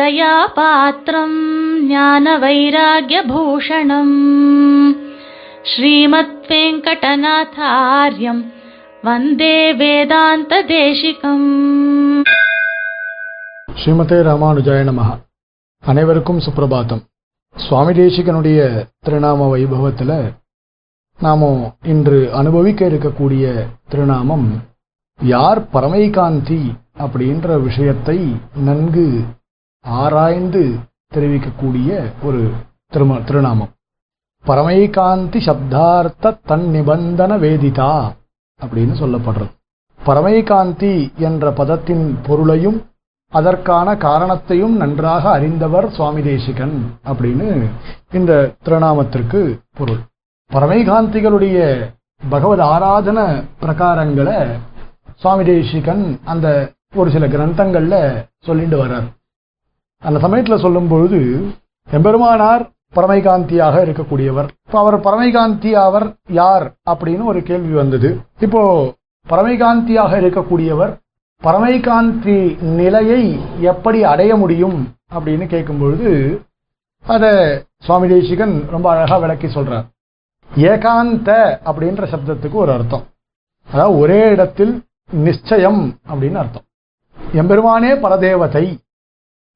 रामानुजदयापात्रम् ज्ञानवैराग्यभूषणम् श्रीमद्वेङ्कटनाथार्यम् वन्दे वेदान्तदेशिकम् ஸ்ரீமதே ராமானுஜாய நமஹ அனைவருக்கும் சுப்பிரபாதம் சுவாமி தேசிகனுடைய திருநாம வைபவத்தில் நாம இன்று அனுபவிக்க இருக்கக்கூடிய திருநாமம் யார் பரமைகாந்தி அப்படின்ற விஷயத்தை நன்கு ஆராய்ந்து தெரிவிக்கக்கூடிய ஒரு திரும திருநாமம். பரமைகாந்தி சப்தார்த்த தன் நிபந்தன வேதிதா அப்படின்னு சொல்லப்படுறது. பரமைகாந்தி என்ற பதத்தின் பொருளையும் அதற்கான காரணத்தையும் நன்றாக அறிந்தவர் சுவாமி தேசிகன் அப்படின்னு இந்த திருநாமத்திற்கு பொருள். பரமைகாந்திகளுடைய பகவத் ஆராதன பிரகாரங்களை சுவாமி தேசிகன் அந்த ஒரு சில கிரந்தங்கள்ல சொல்லிட்டு வர்றார். அந்த சமயத்துல சொல்லும் பொழுது எம்பெருமானார் பரமைகாந்தியாக இருக்கக்கூடியவர். இப்போ அவர் பரமைகாந்தி அவர் யார் அப்படின்னு ஒரு கேள்வி வந்தது. இப்போ பரமைகாந்தியாக இருக்கக்கூடியவர் பரமைகாந்தி நிலையை எப்படி அடைய முடியும் அப்படின்னு கேட்கும்பொழுது அதை சுவாமி தேசிகன் ரொம்ப அழகா விளக்கி சொல்றார். ஏகாந்த அப்படின்ற சப்தத்துக்கு ஒரு அர்த்தம். அதாவது ஒரே இடத்தில் நிச்சயம் அப்படின்னு அர்த்தம். எம்பெருமானே பரதேவதை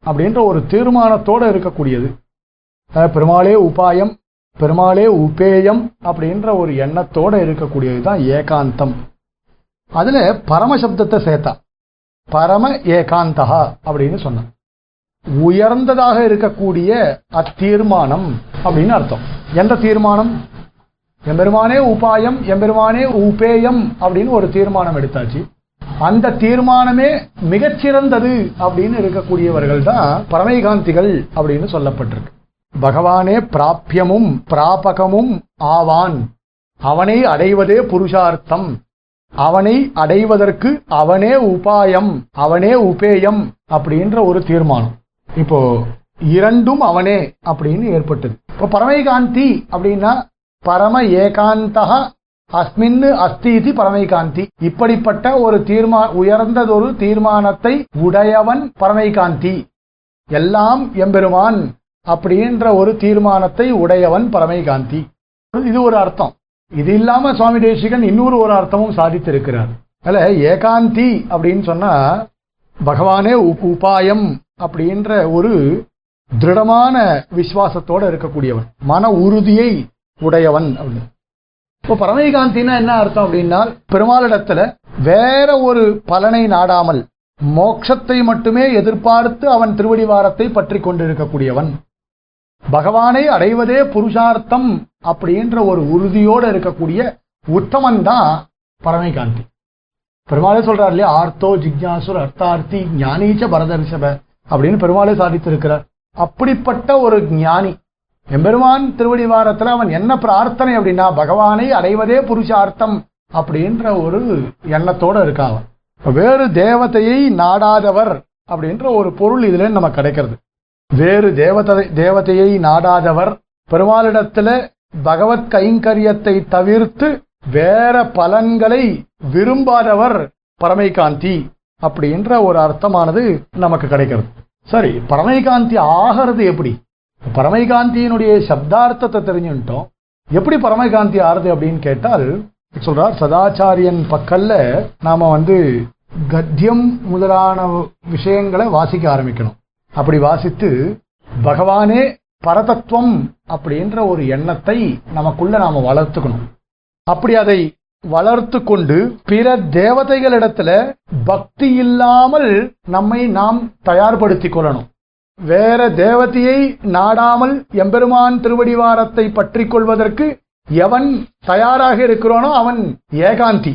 அப்படின்ற ஒரு தீர்மானத்தோட இருக்கக்கூடியது. அதாவது பெருமாளே உபாயம் பெருமாளே உபேயம் அப்படின்ற ஒரு எண்ணத்தோடு இருக்கக்கூடியது தான் ஏகாந்தம். அதில் பரமசப்தத்தை சேர்த்தா பரம ஏகாந்தா அப்படின்னு சொன்னான் உயர்ந்ததாக இருக்கக்கூடிய அத்தீர்மானம் அப்படின்னு அர்த்தம். எந்த தீர்மானம்? எம்பெருமானே உபாயம் எம்பெருமானே உபேயம் அப்படின்னு ஒரு தீர்மானம் எடுத்தாச்சு. அந்த தீர்மானமே மிகச்சிறந்தது அப்படின்னு இருக்கக்கூடியவர்கள் தான் பரமைகாந்திகள் அப்படின்னு சொல்லப்பட்டிருக்கு. பகவானே பிராபியமும் பிராபகமும் ஆவான். அவனை அடைவதே புருஷார்த்தம். அவனை அடைவதற்கு அவனே உபாயம் அவனே உபேயம் அப்படின்ற ஒரு தீர்மானம். இப்போ இரண்டும் அவனே அப்படின்னு ஏற்பட்டது. இப்போ பரமைகாந்தி அப்படின்னா பரம ஏகாந்தக அஸ்மின்னு அஸ்தீதி பரமைகாந்தி. இப்படிப்பட்ட ஒரு தீர்மா உயர்ந்ததொரு தீர்மானத்தை உடையவன் பரமைகாந்தி. எல்லாம் எம்பெருமான் அப்படின்ற ஒரு தீர்மானத்தை உடையவன் பரமைகாந்தி. இது ஒரு அர்த்தம். இது இல்லாம சுவாமி தேசிகன் இன்னொரு ஒரு அர்த்தமும் சாதித்திருக்கிறார். அல்ல ஏகாந்தி அப்படின்னு சொன்னா பகவானே உபாயம் அப்படின்ற ஒரு திருடமான விசுவாசத்தோட இருக்கக்கூடியவன். மன உறுதியை உடையவன் அப்படின்னு. இப்போ பரமைகாந்தினா என்ன அர்த்தம் அப்படின்னா பெருமாளிடத்துல வேற ஒரு பலனை நாடாமல் மோட்சத்தை மட்டுமே எதிர்பார்த்து அவன் திருவடிவாரத்தை பற்றி கொண்டிருக்கக்கூடியவன். பகவானை அடைவதே புருஷார்த்தம் அப்படின்ற ஒரு உறுதியோடு இருக்கக்கூடிய உத்தமன் தான் பரமைகாந்தி. பெருமாளே சொல்றார் இல்லையா ஆர்த்தோ ஜிக்யாசுர் அர்த்தார்த்தி ஞானீச்ச பரதர்ஷப அப்படின்னு பெருமாளே சாதித்திருக்கிறார். அப்படிப்பட்ட ஒரு ஞானி எம்பெருமான் திருவடிவாரத்துல அவன் என்ன பிரார்த்தனை அப்படின்னா பகவானை அடைவதே புருஷார்த்தம் அப்படின்ற ஒரு எண்ணத்தோட இருக்கான் அவன். வேறு தேவதையை நாடாதவர் அப்படின்ற ஒரு பொருள் இதுல நமக்கு கிடைக்கிறது. வேறு தேவதை தேவதையை நாடாதவர் பெருமாளிடத்துல பகவத் கைங்கரியத்தை தவிர்த்து வேற பலன்களை விரும்பாதவர் பரமைகாந்தி அப்படின்ற ஒரு அர்த்தமானது நமக்கு கிடைக்கிறது. சரி பரமைகாந்தி ஆகிறது எப்படி? பரமைகாந்தியினுடைய சப்தார்த்தத்தை தெரிஞ்சுட்டோம் எப்படி பரமைகாந்தி ஆறுது அப்படின்னு கேட்டால் சொல்றார் சதாச்சாரியன் பக்கல்ல நாம வந்து கத்தியம் முதலான விஷயங்களை வாசிக்க ஆரம்பிக்கணும். அப்படி வாசித்து பகவானே பரதத்துவம் அப்படின்ற ஒரு எண்ணத்தை நமக்குள்ள நாம வளர்த்துக்கணும். அப்படி அதை வளர்த்து கொண்டு பிற தேவதைகளிடத்துல பக்தி இல்லாமல் நம்மை நாம் தயார்படுத்திக் கொள்ளணும். வேற தேவதையை நாடாமல் எம்பெருமான் திருவடிவாரத்தை பற்றி கொள்வதற்கு எவன் தயாராக இருக்கிறானோ அவன் ஏகாந்தி.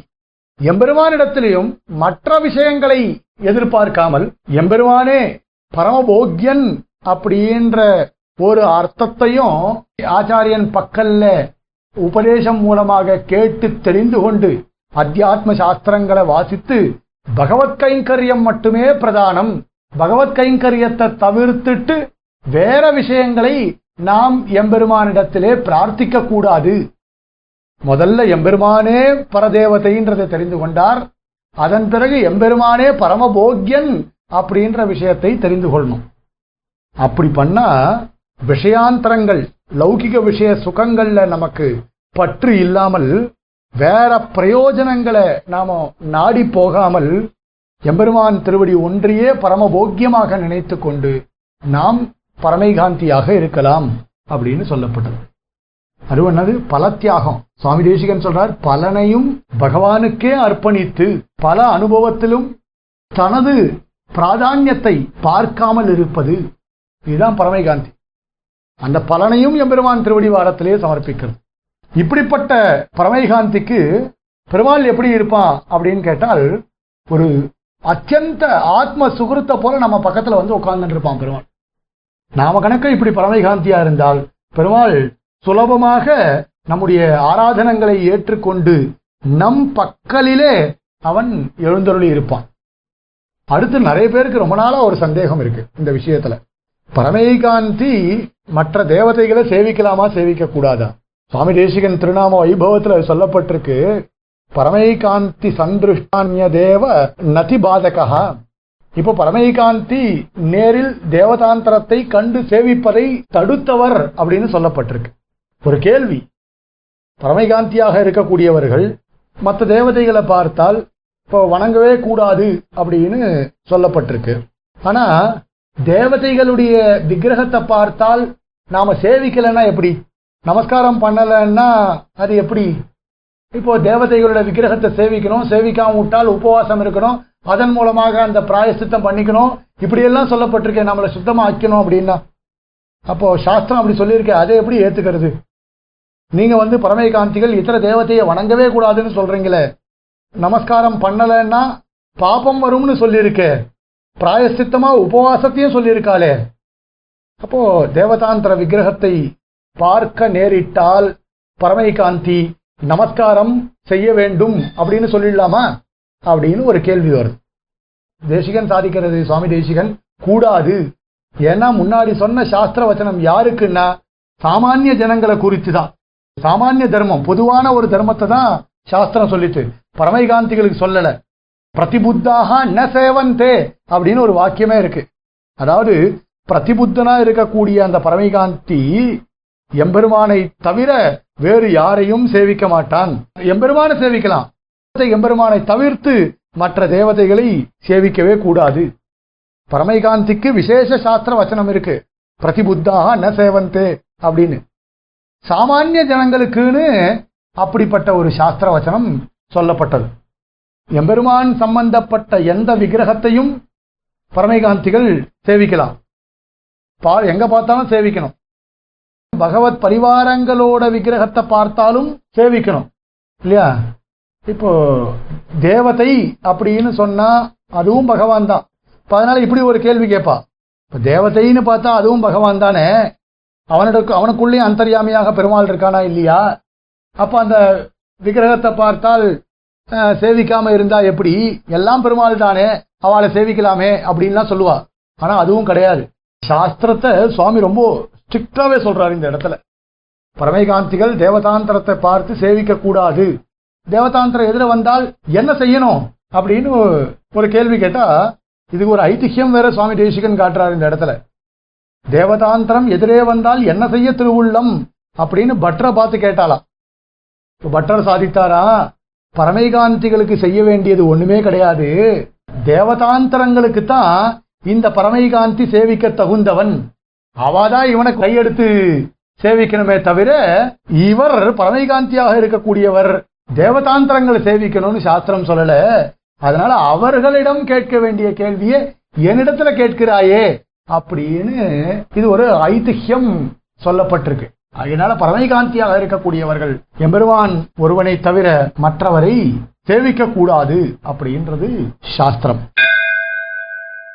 எம்பெருமானிடத்திலேயும் மற்ற விஷயங்களை எதிர்பார்க்காமல் எம்பெருமானே பரமபோக்யன் அப்படின்ற ஒரு அர்த்தத்தையும் ஆச்சாரியன் பக்கல்ல உபதேசம் மூலமாக கேட்டு தெரிந்து கொண்டு அத்தியாத்ம சாஸ்திரங்களை வாசித்து பகவத் கைங்கரியம் மட்டுமே பிரதானம். பகவத் கைங்கரியத்தை தவிர்த்துட்டு வேற விஷயங்களை நாம் எம்பெருமானிடத்திலே பிரார்த்திக்க கூடாது. முதல்ல எம்பெருமானே பரதேவதைன்றதை தெரிந்து கொண்டார். அதன் பிறகு எம்பெருமானே பரமபோக்யன் அப்படின்ற விஷயத்தை தெரிந்து கொள்ளணும் அப்படி பண்ணா விஷயாந்தரங்கள் லௌகிக விஷய சுகங்கள்ல நமக்கு பற்று இல்லாமல் வேற பிரயோஜனங்களை நாம நாடி போகாமல் எம்பெருமான் திருவடி ஒன்றையே பரமபோக்கியமாக நினைத்து கொண்டு நாம் பரமைகாந்தியாக இருக்கலாம் அப்படின்னு சொல்லப்பட்டது. அது என்னது? பல தியாகம். சுவாமி தேசிகன் சொல்றார் பலனையும் பகவானுக்கே அர்ப்பணித்து பல அனுபவத்திலும் தனது பிராதான்யத்தை பார்க்காமல் இருப்பது. இதுதான் பரமைகாந்தி. அந்த பலனையும் எம்பெருமான் திருவடி வாரத்திலே சமர்ப்பிக்கிறது. இப்படிப்பட்ட பரமைகாந்திக்கு பெருமாள் எப்படி இருப்பான் அப்படின்னு கேட்டால் ஒரு அத்தியந்த ஆத்ம சுகிருத்த போல நம்ம பக்கத்துல வந்து உட்கார்ந்துட்டு இருப்பான் பெருமாள். நாம கணக்க இப்படி பரமகாந்தியா இருந்தால் பெருமாள் சுலபமாக நம்முடைய ஆராதனங்களை ஏற்றுக்கொண்டு நம் பக்கலிலே அவன் எழுந்தருளி இருப்பான். அடுத்து நிறைய பேருக்கு ரொம்ப நாளா ஒரு சந்தேகம் இருக்கு இந்த விஷயத்துல. பரமேகாந்தி மற்ற தேவதைகளை சேவிக்கலாமா சேவிக்க கூடாதா சுவாமி தேசிகன் திருநாம வைபவத்துல சொல்லப்பட்டிருக்கு பரமைகாந்தி சந்திருஷ்டான்ய தேவ நதி பாதகா இப்போ பரமைகாந்தி நேரில் தேவதாந்திரத்தை கண்டு சேவிப்பதை தடுத்தவர் அப்படின்னு சொல்லப்பட்டிருக்கு. ஒரு கேள்வி. பரமைகாந்தியாக இருக்கக்கூடியவர்கள் மற்ற தேவதைகளை பார்த்தால் இப்போ வணங்கவே கூடாது அப்படின்னு சொல்லப்பட்டிருக்கு. ஆனா தேவதைகளுடைய விக்கிரகத்தை பார்த்தால் நாம சேவிக்கலைன்னா எப்படி? நமஸ்காரம் பண்ணலைன்னா அது எப்படி? இப்போ தேவதைகளோட விக்கிரகத்தை சேவிக்கணும் சேவிக்காம விட்டால் உபவாசம் இருக்கணும் அதன் மூலமாக அந்த பிராயசித்தம் பண்ணிக்கணும். இப்படியெல்லாம் சொல்லப்பட்டிருக்கேன் நம்மளை சுத்தமாக ஆக்கணும் அப்படின்னா. அப்போ சாஸ்திரம் அப்படி சொல்லியிருக்கேன் அதை எப்படி ஏத்துக்கிறது? நீங்க வந்து பரமேகாந்திகள் இத்தர தேவதையை வணங்கவே கூடாதுன்னு சொல்றீங்களே. நமஸ்காரம் பண்ணலைன்னா பாபம் வரும்னு சொல்லியிருக்கே. பிராயசித்தமா உபவாசத்தையும் சொல்லியிருக்காளே. அப்போ தேவதாந்திர விக்கிரகத்தை பார்க்க நேரிட்டால் பரமைகாந்தி நமஸ்காரம் செய்ய வேண்டும் அப்படின்னு சொல்லிடலாமா? அப்படின்னு ஒரு கேள்வி வருது. தேசிகன் சாதிக்கிறது சுவாமி தேசிகன். கூடாது. ஏன்னா முன்னாடி சொன்ன சாஸ்திர வச்சனம் யாருக்குன்னா சாமானிய ஜனங்களை குறித்து தான் சாமானிய தர்மம் பொதுவான ஒரு தர்மத்தை தான் சாஸ்திரம் சொல்லிச்சு பரமைகாந்திகளுக்கு சொல்லல. பிரதிபுத்தாக ந சேவந்தே அப்படின்னு ஒரு வாக்கியமே இருக்கு. அதாவது பிரதிபுத்தனா இருக்கக்கூடிய அந்த பரமைகாந்தி எம்பெருமானை தவிர வேறு யாரையும் சேவிக்க மாட்டான். எம்பெருமானை சேவிக்கலாம். எம்பெருமானை தவிர்த்து மற்ற தேவதைகளை சேவிக்கவே கூடாது. பரமைகாந்திக்கு விசேஷ சாஸ்திர வச்சனம் இருக்கு. பிரதிபுத்தாக ந சேவந்தே அப்படின்னு. சாமானிய ஜனங்களுக்குன்னு அப்படிப்பட்ட ஒரு சாஸ்திர வச்சனம் சொல்லப்பட்டது. எம்பெருமான் சம்பந்தப்பட்ட எந்த விக்கிரகத்தையும் பரமைகாந்திகள் சேவிக்கலாம். பா எங்க பார்த்தாலும் சேவிக்கணும். பகவத் பரிவாரங்களோட விக்கிரகத்தை பார்த்தாலும் சேவிக்கணும். இல்லையா? இப்போ தேவதை அப்படின்னு சொன்னா அதுவும் பகவான் தான். அதனால இப்படி ஒரு கேள்வி கேட்பா. இப்போ தேவதைன்னு பார்த்தா அதுவும் பகவான் தானே? அவனோட அவனுக்குள்ளேயும் அந்தர்யாமியாக பெருமாள் இருக்கானா இல்லையா? அப்போ அந்த விக்கிரகத்தை பார்த்தால் சேவிக்காம இருந்தா எப்படி? எல்லாம் பெருமாள் தானே அவளை சேவிக்கலாமே அப்படின்லாம் சொல்லுவா. ஆனா அதுவும் கிடையாது. சாஸ்திரத்தை சுவாமி ரொம்ப ஸ்ட்ரிக்டாவே சொல்றாரு இந்த இடத்துல. பரமைகாந்திகள் தேவதாந்திரத்தை பார்த்து சேவிக்க கூடாது. தேவதாந்திரம் எதிர வந்தால் என்ன செய்யணும்? அப்படின்னு ஒரு கேள்வி கேட்டா இதுக்கு ஒரு ஐதிஹ்யம் வேற சுவாமி தேசிகன் காட்டுறாரு இந்த இடத்துல. தேவதாந்திரம் எதிரே வந்தால் என்ன செய்ய திருவுள்ளம்? அப்படின்னு பட்டரை பார்த்து கேட்டாலாம். பட்டர் சாதித்தாரா? பரமைகாந்திகளுக்கு செய்ய வேண்டியது ஒண்ணுமே கிடையாது. தேவதாந்திரங்களுக்கு தான் இந்த பரமைகாந்தி சேவிக்க தகுந்தவன். அவாதான் இவனை கையெடுத்து சேவிக்கணுமே தவிர இவர் பரமைகாந்தியாக இருக்கக்கூடியவர். தேவதாந்திரங்களை சேவிக்கணும்னு சாஸ்திரம் சொல்லல. அதனால அவர்களிடம் கேட்க வேண்டிய கேள்வியை என்னிடத்துல கேட்கிறாயே அப்படின்னு இது ஒரு ஐதிஹ்யம் சொல்லப்பட்டிருக்கு. அதனால பரமைகாந்தியாக இருக்கக்கூடியவர்கள் எம்பெருமான் ஒருவனை தவிர மற்றவரை சேவிக்க கூடாது அப்படின்றது சாஸ்திரம்.